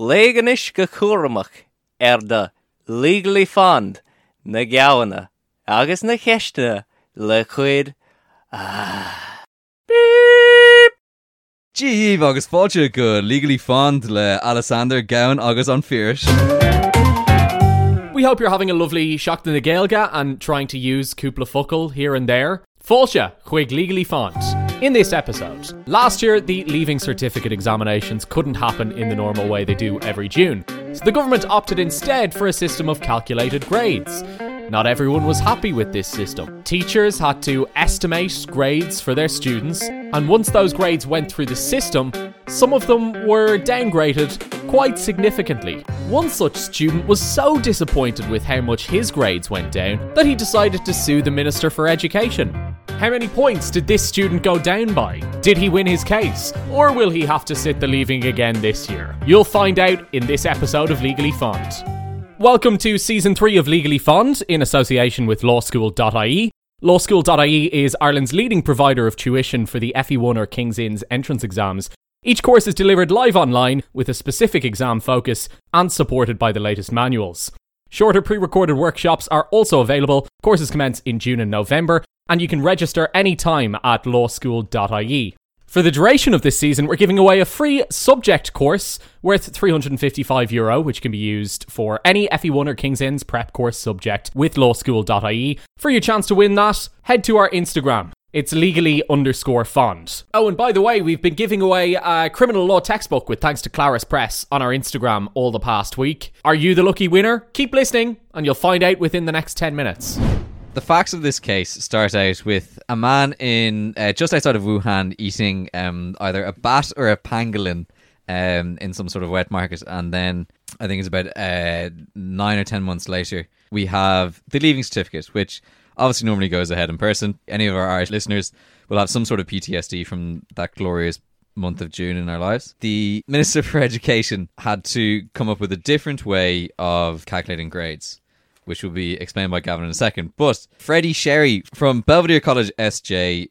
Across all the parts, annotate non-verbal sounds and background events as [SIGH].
léganis go churamach ar er de legally fond na gaanna agus na cheiste le chuid Díomh agus fáilte go legally fond le Alexander Gowan agus an fears. We hope you're having a lovely shock in the Gaeilge and trying to use cúpla focal here and there. Fulsha, Quig Legally Fond. In this episode, last year the leaving certificate examinations couldn't happen in the normal way they do every June, so the government opted instead for a system of calculated grades. Not everyone was happy with this system. Teachers had to estimate grades for their students, and once those grades went through the system, some of them were downgraded quite significantly. One such student was so disappointed with how much his grades went down that he decided to sue the Minister for Education. How many points did this student go down by? Did he win his case? Or will he have to sit the leaving again this year? You'll find out in this episode of Legally Fond. Welcome to season three of Legally Fond in association with lawschool.ie. Lawschool.ie is Ireland's leading provider of tuition for the FE1 or King's Inns entrance exams. Each course is delivered live online with a specific exam focus and supported by the latest manuals. Shorter pre recorded workshops are also available. Courses commence in June and November, and you can register anytime at lawschool.ie. For the duration of this season, we're giving away a free subject course worth 355 euro, which can be used for any FE1 or King's Inns prep course subject with lawschool.ie. For your chance to win that, head to our Instagram. It's legally underscore fond. Oh, and by the way, we've been giving away a criminal law textbook with thanks to Clarus Press on our Instagram all the past week. Are you the lucky winner? Keep listening, and you'll find out within the next 10 minutes. The facts of this case start out with a man in uh, just outside of Wuhan eating um, either a bat or a pangolin um, in some sort of wet market, and then I think it's about uh, nine or ten months later we have the leaving certificate, which obviously normally goes ahead in person. Any of our Irish listeners will have some sort of PTSD from that glorious month of June in our lives. The Minister for [LAUGHS] Education had to come up with a different way of calculating grades which will be explained by Gavin in a second. But Freddie Sherry from Belvedere College SJ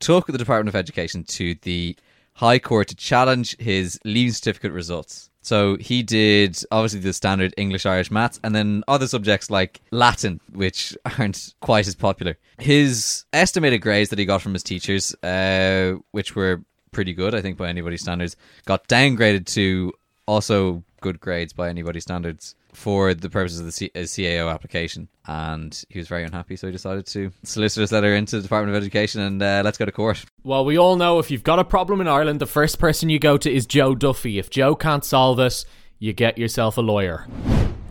took the Department of Education to the High Court to challenge his leaving certificate results. So he did obviously the standard English, Irish, maths, and then other subjects like Latin, which [LAUGHS] aren't quite as popular. His estimated grades that he got from his teachers, uh, which were pretty good, I think, by anybody's standards, got downgraded to also good grades by anybody's standards for the purposes of the C- uh, CAO application, and he was very unhappy, so he decided to solicit his letter into the Department of Education and uh, let's go to court. Well, we all know if you've got a problem in Ireland, the first person you go to is Joe Duffy. If Joe can't solve it, you get yourself a lawyer.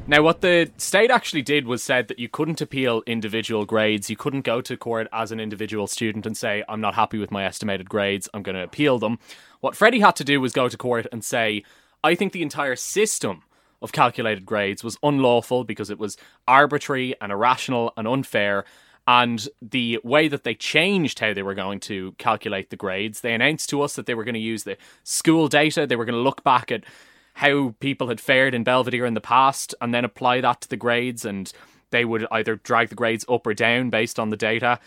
Now, what the state actually did was said that you couldn't appeal individual grades. You couldn't go to court as an individual student and say, I'm not happy with my estimated grades, I'm going to appeal them. What Freddie had to do was go to court and say, I think the entire system of calculated grades was unlawful because it was arbitrary and irrational and unfair. And the way that they changed how they were going to calculate the grades, they announced to us that they were going to use the school data. They were going to look back at how people had fared in Belvedere in the past and then apply that to the grades. And they would either drag the grades up or down based on the data.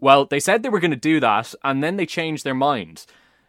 Well, they said they were going to do that, and then they changed their mind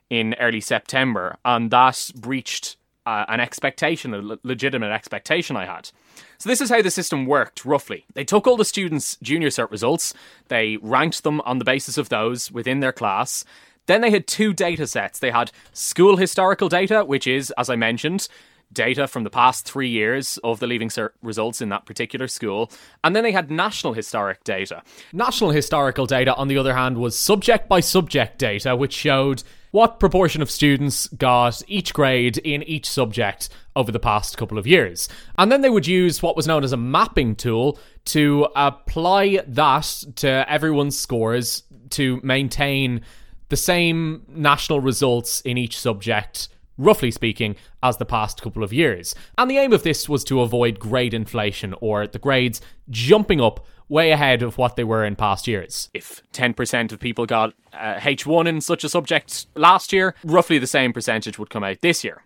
in early September, and that breached uh, an expectation, a legitimate expectation I had. So this is how the system worked roughly. They took all the students' junior cert results, they ranked them on the basis of those within their class. Then they had two data sets. They had school historical data, which is, as I mentioned, data from the past three years of the leaving cert results in that particular school. And then they had national historic data. National historical data, on the other hand, was subject by subject data, which showed what proportion of students got each grade in each subject over the past couple of years. And then they would use what was known as a mapping tool to apply that to everyone's scores to maintain the same national results in each subject roughly speaking, as the past couple of years. And the aim of this was to avoid grade inflation or the grades jumping up way ahead of what they were in past years. If 10% of people got uh, H1 in such a subject last year, roughly the same percentage would come out this year.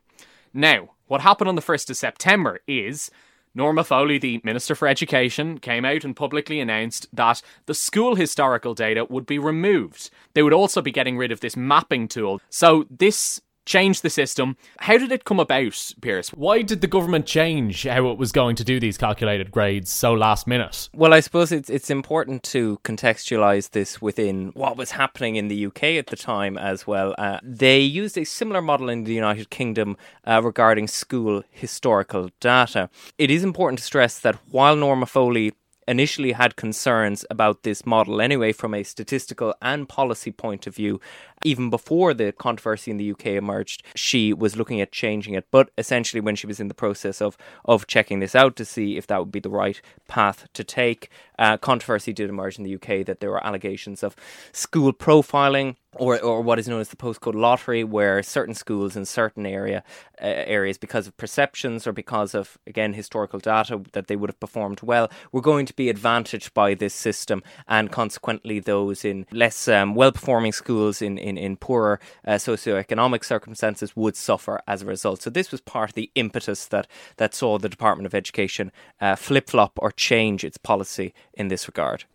Now, what happened on the 1st of September is Norma Foley, the Minister for Education, came out and publicly announced that the school historical data would be removed. They would also be getting rid of this mapping tool. So, this changed the system. How did it come about, Pierce? Why did the government change how it was going to do these calculated grades so last minute? Well, I suppose it's it's important to contextualize this within what was happening in the UK at the time as well. Uh, they used a similar model in the United Kingdom uh, regarding school historical data. It is important to stress that while Norma Foley initially had concerns about this model anyway from a statistical and policy point of view. Even before the controversy in the UK emerged, she was looking at changing it. But essentially, when she was in the process of, of checking this out to see if that would be the right path to take, uh, controversy did emerge in the UK that there were allegations of school profiling or or what is known as the postcode lottery, where certain schools in certain area uh, areas, because of perceptions or because of again historical data that they would have performed well, were going to be advantaged by this system, and consequently those in less um, well performing schools in in in poorer uh, socioeconomic circumstances would suffer as a result. So this was part of the impetus that that saw the Department of Education uh, flip flop or change its policy in this regard.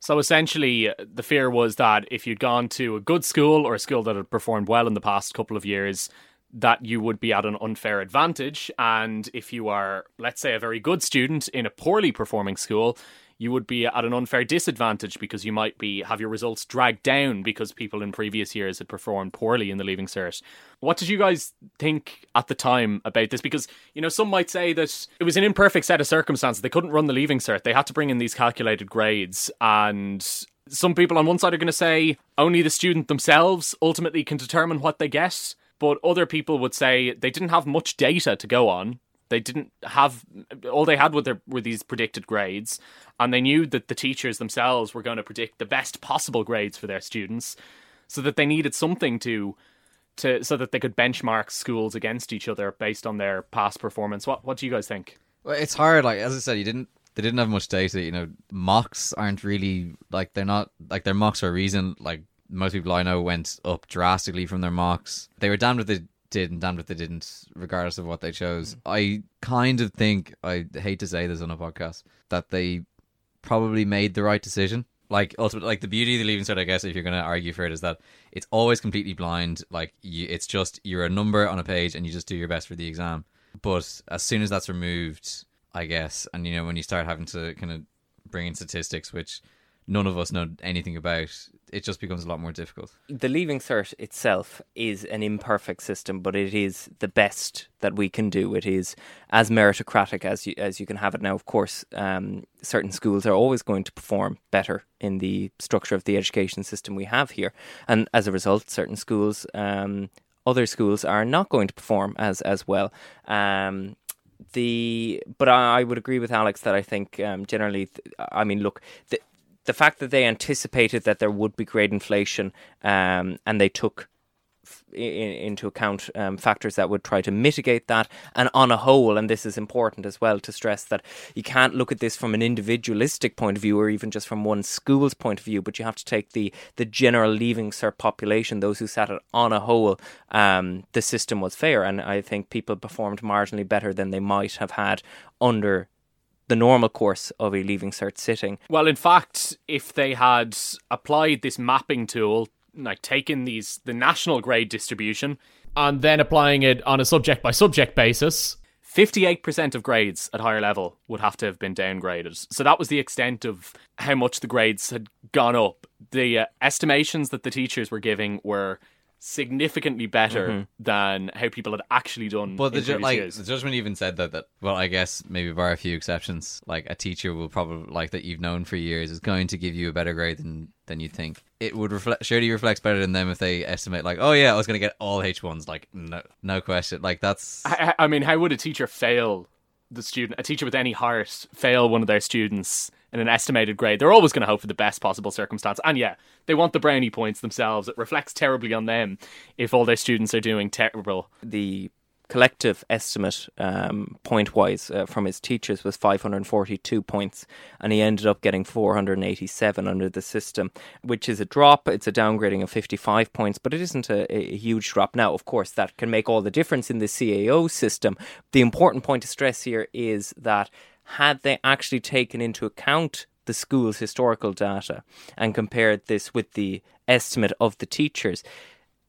So essentially, the fear was that if you'd gone to a good school or a school that had performed well in the past couple of years, that you would be at an unfair advantage. And if you are, let's say, a very good student in a poorly performing school, you would be at an unfair disadvantage because you might be have your results dragged down because people in previous years had performed poorly in the leaving cert. What did you guys think at the time about this? Because you know some might say that it was an imperfect set of circumstances. They couldn't run the leaving cert. They had to bring in these calculated grades and some people on one side are going to say only the student themselves ultimately can determine what they get, but other people would say they didn't have much data to go on. They didn't have all they had were, their, were these predicted grades, and they knew that the teachers themselves were going to predict the best possible grades for their students, so that they needed something to to so that they could benchmark schools against each other based on their past performance. What what do you guys think? Well, it's hard. Like as I said, you didn't. They didn't have much data. You know, mocks aren't really like they're not like they're mocks for a reason. Like most people I know went up drastically from their mocks. They were damned if they did and damned if they didn't, regardless of what they chose. Mm. I kind of think I hate to say this on a podcast that they probably made the right decision. Like ultimately, like the beauty of the leaving cert, I guess, if you're going to argue for it, is that it's always completely blind. Like you, it's just you're a number on a page, and you just do your best for the exam. But as soon as that's removed, I guess, and you know when you start having to kind of bring in statistics, which none of us know anything about, it just becomes a lot more difficult. The Leaving Cert itself is an imperfect system, but it is the best that we can do. It is as meritocratic as you, as you can have it now. Of course, um, certain schools are always going to perform better in the structure of the education system we have here, and as a result, certain schools. Um, other schools are not going to perform as as well. Um, the but I, I, would agree with Alex that I think um, generally, I mean, look, the fact that they anticipated that there would be grade inflation um, and they took in, into account um, factors that would try to mitigate that. And on a whole, and this is important as well to stress that you can't look at this from an individualistic point of view or even just from one school's point of view, but you have to take the, the general leaving cert population, those who sat it on a whole, um, the system was fair. And I think people performed marginally better than they might have had under the normal course of a leaving cert sitting. Well, in fact, if they had applied this mapping tool, like taken these the national grade distribution, and then applying it on a subject by subject basis, 58% of grades at higher level would have to have been downgraded. So that was the extent of how much the grades had gone up. The uh, estimations that the teachers were giving were significantly better mm-hmm. than how people had actually done. But the ju- like years. the judgment even said that that well, I guess maybe bar a few exceptions, like a teacher will probably like that you've known for years is going to give you a better grade than than you think. It would reflect surely reflects better than them if they estimate like, oh yeah, I was going to get all H ones. Like no, no question. Like that's. I, I mean, how would a teacher fail the student? A teacher with any heart fail one of their students in an estimated grade, they're always going to hope for the best possible circumstance. And yeah, they want the brownie points themselves. It reflects terribly on them if all their students are doing terrible. The collective estimate, um, point wise, uh, from his teachers was 542 points, and he ended up getting 487 under the system, which is a drop. It's a downgrading of 55 points, but it isn't a, a huge drop. Now, of course, that can make all the difference in the CAO system. The important point to stress here is that had they actually taken into account the school's historical data and compared this with the estimate of the teachers,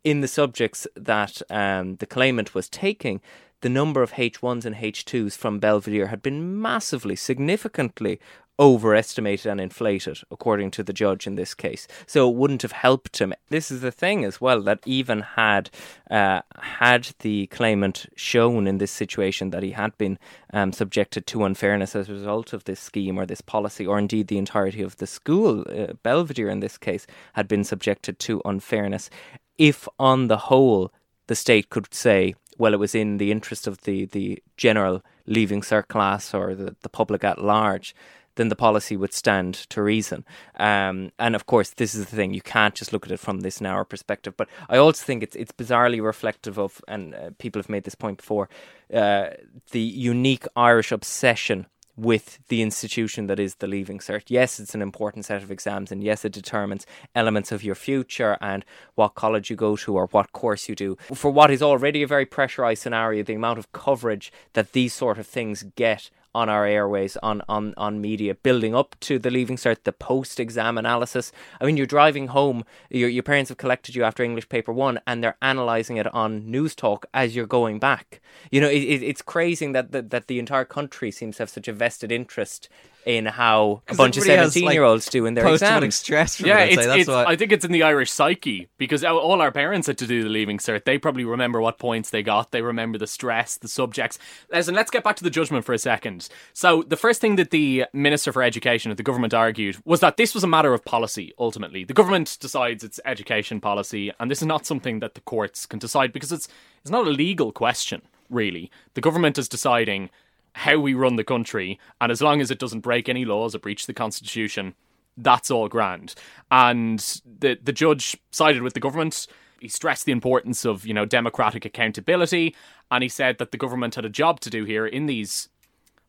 in the subjects that um, the claimant was taking, the number of H1s and H2s from Belvedere had been massively, significantly overestimated and inflated, according to the judge in this case. So it wouldn't have helped him. This is the thing as well that even had uh, had the claimant shown in this situation that he had been um, subjected to unfairness as a result of this scheme or this policy, or indeed the entirety of the school, uh, Belvedere in this case, had been subjected to unfairness. If on the whole the state could say, well, it was in the interest of the, the general leaving cert class or the, the public at large, then the policy would stand to reason. Um, and of course, this is the thing: you can't just look at it from this narrow perspective. But I also think it's it's bizarrely reflective of, and uh, people have made this point before, uh, the unique Irish obsession with the institution that is the Leaving Cert. Yes, it's an important set of exams, and yes, it determines elements of your future and what college you go to or what course you do. For what is already a very pressurized scenario, the amount of coverage that these sort of things get on our airways, on, on, on media, building up to the Leaving Cert, the post exam analysis. I mean, you're driving home, your, your parents have collected you after English paper one, and they're analysing it on Newstalk as you're going back. You know, it, it, it's crazy that, that, that the entire country seems to have such a vested interest in how a bunch of seventeen-year-olds like, do in their exams. Stress yeah, it, it's, it's, what... I think it's in the Irish psyche because all our parents had to do the leaving cert. They probably remember what points they got. They remember the stress, the subjects. Listen, let's get back to the judgment for a second. So the first thing that the Minister for Education of the government argued was that this was a matter of policy. Ultimately, the government decides its education policy, and this is not something that the courts can decide because it's it's not a legal question. Really, the government is deciding how we run the country, and as long as it doesn't break any laws or breach the constitution, that's all grand. And the the judge sided with the government. He stressed the importance of you know democratic accountability, and he said that the government had a job to do here in these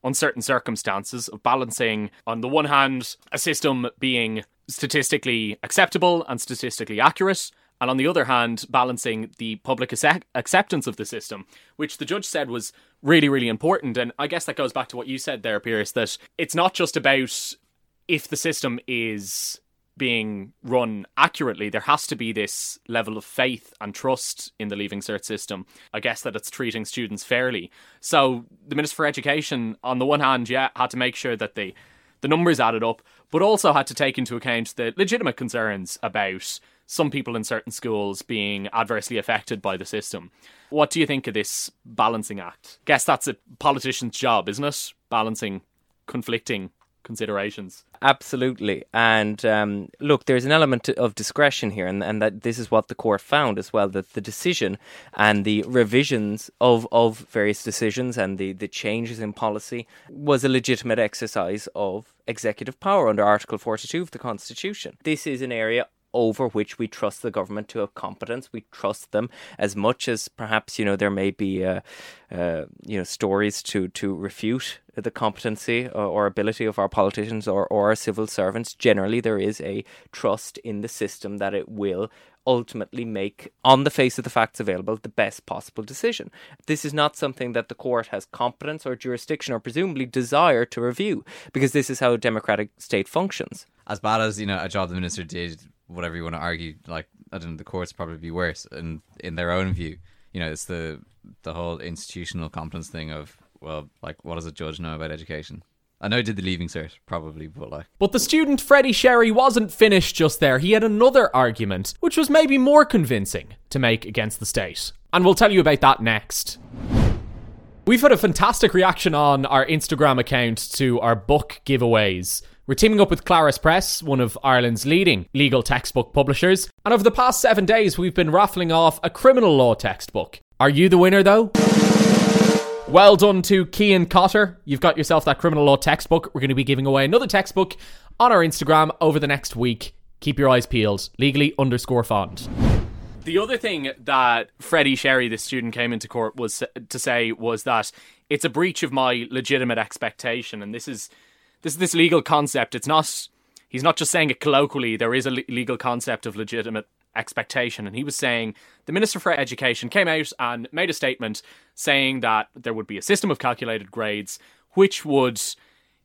uncertain circumstances of balancing, on the one hand, a system being statistically acceptable and statistically accurate, and on the other hand, balancing the public acceptance of the system, which the judge said was really, really important. And I guess that goes back to what you said there, Pierce, that it's not just about if the system is being run accurately, there has to be this level of faith and trust in the Leaving Cert system. I guess that it's treating students fairly. So the Minister for Education, on the one hand, yeah, had to make sure that the the numbers added up, but also had to take into account the legitimate concerns about some people in certain schools being adversely affected by the system. What do you think of this balancing act? Guess that's a politician's job, isn't it? Balancing conflicting considerations. Absolutely. And um, look, there's an element of discretion here, and, and that this is what the court found as well that the decision and the revisions of, of various decisions and the, the changes in policy was a legitimate exercise of executive power under Article 42 of the Constitution. This is an area over which we trust the government to have competence. We trust them as much as perhaps you know there may be uh, uh, you know stories to to refute the competency or, or, ability of our politicians or, or our civil servants. Generally, there is a trust in the system that it will ultimately make, on the face of the facts available, the best possible decision. This is not something that the court has competence or jurisdiction or presumably desire to review, because this is how a democratic state functions. As bad as you know a job the minister did whatever you want to argue, like I don't know, the courts probably be worse in in their own view. You know, it's the the whole institutional competence thing of well, like what does a judge know about education? I know he did the leaving cert, probably, but like. But the student Freddie Sherry wasn't finished just there. He had another argument, which was maybe more convincing to make against the state. And we'll tell you about that next. We've had a fantastic reaction on our Instagram account to our book giveaways. We're teaming up with Clarus Press, one of Ireland's leading legal textbook publishers, and over the past seven days, we've been raffling off a criminal law textbook. Are you the winner, though? Well done to Kean Cotter. You've got yourself that criminal law textbook. We're going to be giving away another textbook on our Instagram over the next week. Keep your eyes peeled. Legally underscore fond. The other thing that Freddie Sherry, the student, came into court was to say was that it's a breach of my legitimate expectation, and this is this is this legal concept. It's not. He's not just saying it colloquially. There is a legal concept of legitimate expectation, and he was saying the Minister for Education came out and made a statement saying that there would be a system of calculated grades which would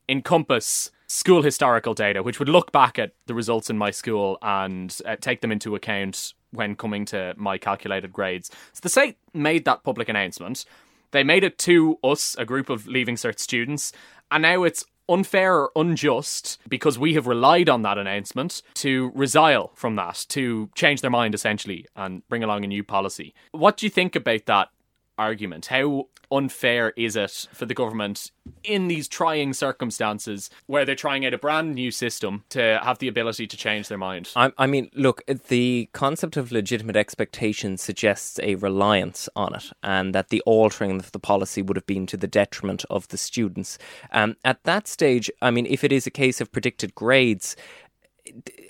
encompass school historical data, which would look back at the results in my school and uh, take them into account when coming to my calculated grades. So the state made that public announcement. They made it to us, a group of Leaving Cert students, and now it's unfair or unjust because we have relied on that announcement to resile from that, to change their mind essentially and bring along a new policy. What do you think about that argument? How unfair is it for the government in these trying circumstances where they're trying out a brand new system to have the ability to change their mind? I, I mean, look, the concept of legitimate expectation suggests a reliance on it, and that the altering of the policy would have been to the detriment of the students. Um, at that stage, I mean, if it is a case of predicted grades,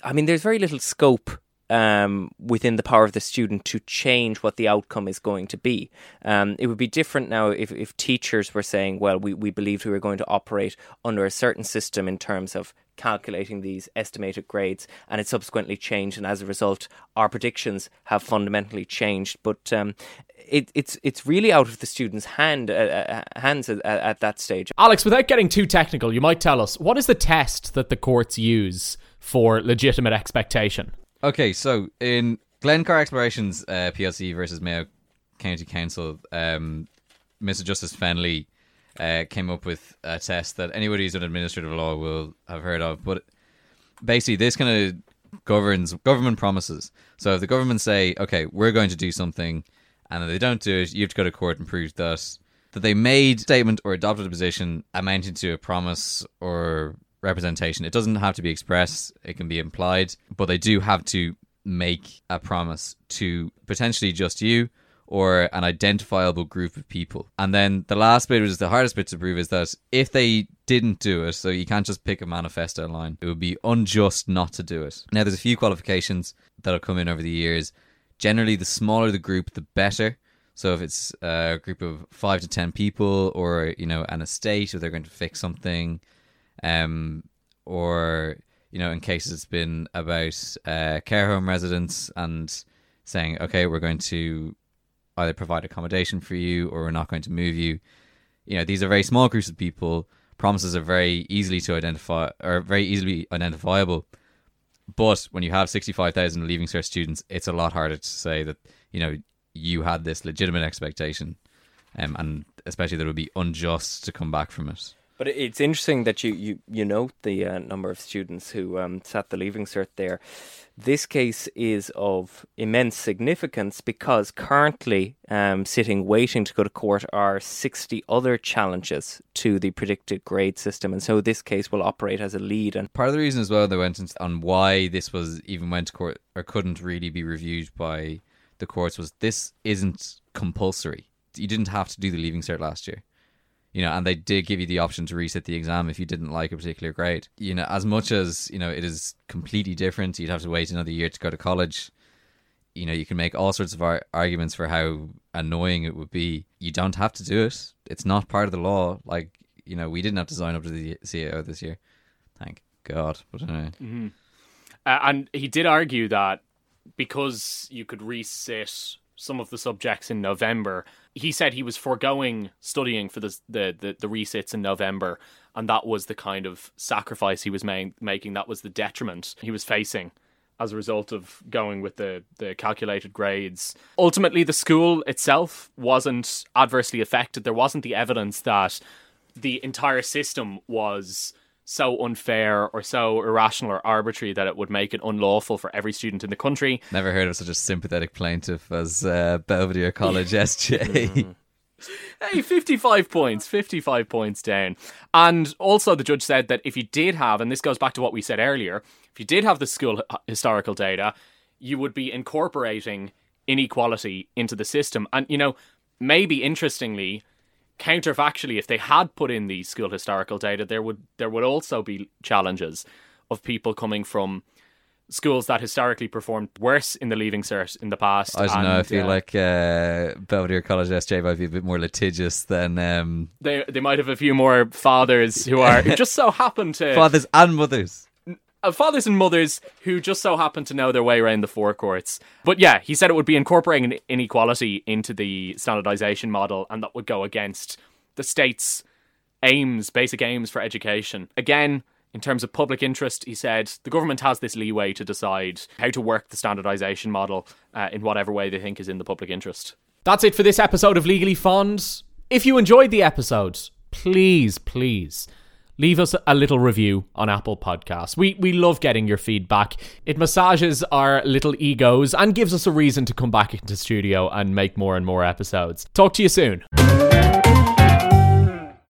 I mean, there's very little scope um, within the power of the student to change what the outcome is going to be. Um, it would be different now if, if teachers were saying, well, we, we believed we were going to operate under a certain system in terms of calculating these estimated grades, and it subsequently changed, and as a result, our predictions have fundamentally changed. But um, it, it's it's really out of the student's hand uh, uh hands at, at that stage. Alex, without getting too technical, you might tell us what is the test that the courts use for legitimate expectation? Okay, so in Glencar Explorations uh, PLC versus Mayo County Council, um, Mr. Justice Fennelly uh, came up with a test that anybody who's done administrative law will have heard of. But basically, this kind of governs government promises. So if the government say, "Okay, we're going to do something," and they don't do it, you have to go to court and prove that that they made statement or adopted a position amounting to a promise or representation. It doesn't have to be expressed, it can be implied, but they do have to make a promise to potentially just you or an identifiable group of people. And then the last bit, which is the hardest bit to prove, is that if they didn't do it, so you can't just pick a manifesto line, it would be unjust not to do it. Now, there's a few qualifications that have come in over the years. Generally, the smaller the group, the better. So if it's a group of five to ten people, or you know, an estate, or they're going to fix something, um, or you know, in cases it's been about uh, care home residents and saying, okay, we're going to either provide accommodation for you or we're not going to move you. You know, these are very small groups of people. Promises are very easily to identify, or very easily identifiable. But when you have sixty-five thousand leaving cert students, it's a lot harder to say that you know you had this legitimate expectation, um, and especially that it would be unjust to come back from it. But it's interesting that you, you, you note the uh, number of students who um, sat the Leaving Cert there. This case is of immense significance because currently um, sitting waiting to go to court are 60 other challenges to the predicted grade system. And so this case will operate as a lead. And part of the reason as well they went on why this was even went to court or couldn't really be reviewed by the courts was this isn't compulsory. You didn't have to do the Leaving Cert last year you know, and they did give you the option to reset the exam if you didn't like a particular grade. You know, as much as, you know, it is completely different, you'd have to wait another year to go to college. You know, you can make all sorts of ar- arguments for how annoying it would be. You don't have to do it. It's not part of the law. Like, you know, we didn't have to sign up to the CAO this year. Thank God. But anyway. Mm-hmm. Uh, and he did argue that because you could reset some of the subjects in November. He said he was foregoing studying for the the the, the resits in November, and that was the kind of sacrifice he was ma- making. That was the detriment he was facing as a result of going with the the calculated grades. Ultimately, the school itself wasn't adversely affected. There wasn't the evidence that the entire system was so unfair or so irrational or arbitrary that it would make it unlawful for every student in the country. Never heard of such a sympathetic plaintiff as uh, Belvedere College [LAUGHS] SJ. hey, 55 points, 55 points down. And also, the judge said that if you did have, and this goes back to what we said earlier, if you did have the school historical data, you would be incorporating inequality into the system. And, you know, maybe interestingly, counterfactually, if they had put in the school historical data, there would there would also be challenges of people coming from schools that historically performed worse in the leaving cert in the past. I don't and, know. I feel uh, like uh, Belvedere College SJ might be a bit more litigious than um... they. They might have a few more fathers who are who just so happen to fathers and mothers fathers and mothers who just so happen to know their way around the Four Courts. But yeah, he said it would be incorporating inequality into the standardization model, and that would go against the state's aims, basic aims for education. Again, In terms of public interest, he said the government has this leeway to decide how to work the standardisation model uh, in whatever way they think is in the public interest. That's it for this episode of Legally Fond. If you enjoyed the episode, please, please leave us a little review on Apple Podcasts. We we love getting your feedback. It massages our little egos and gives us a reason to come back into studio and make more and more episodes. Talk to you soon.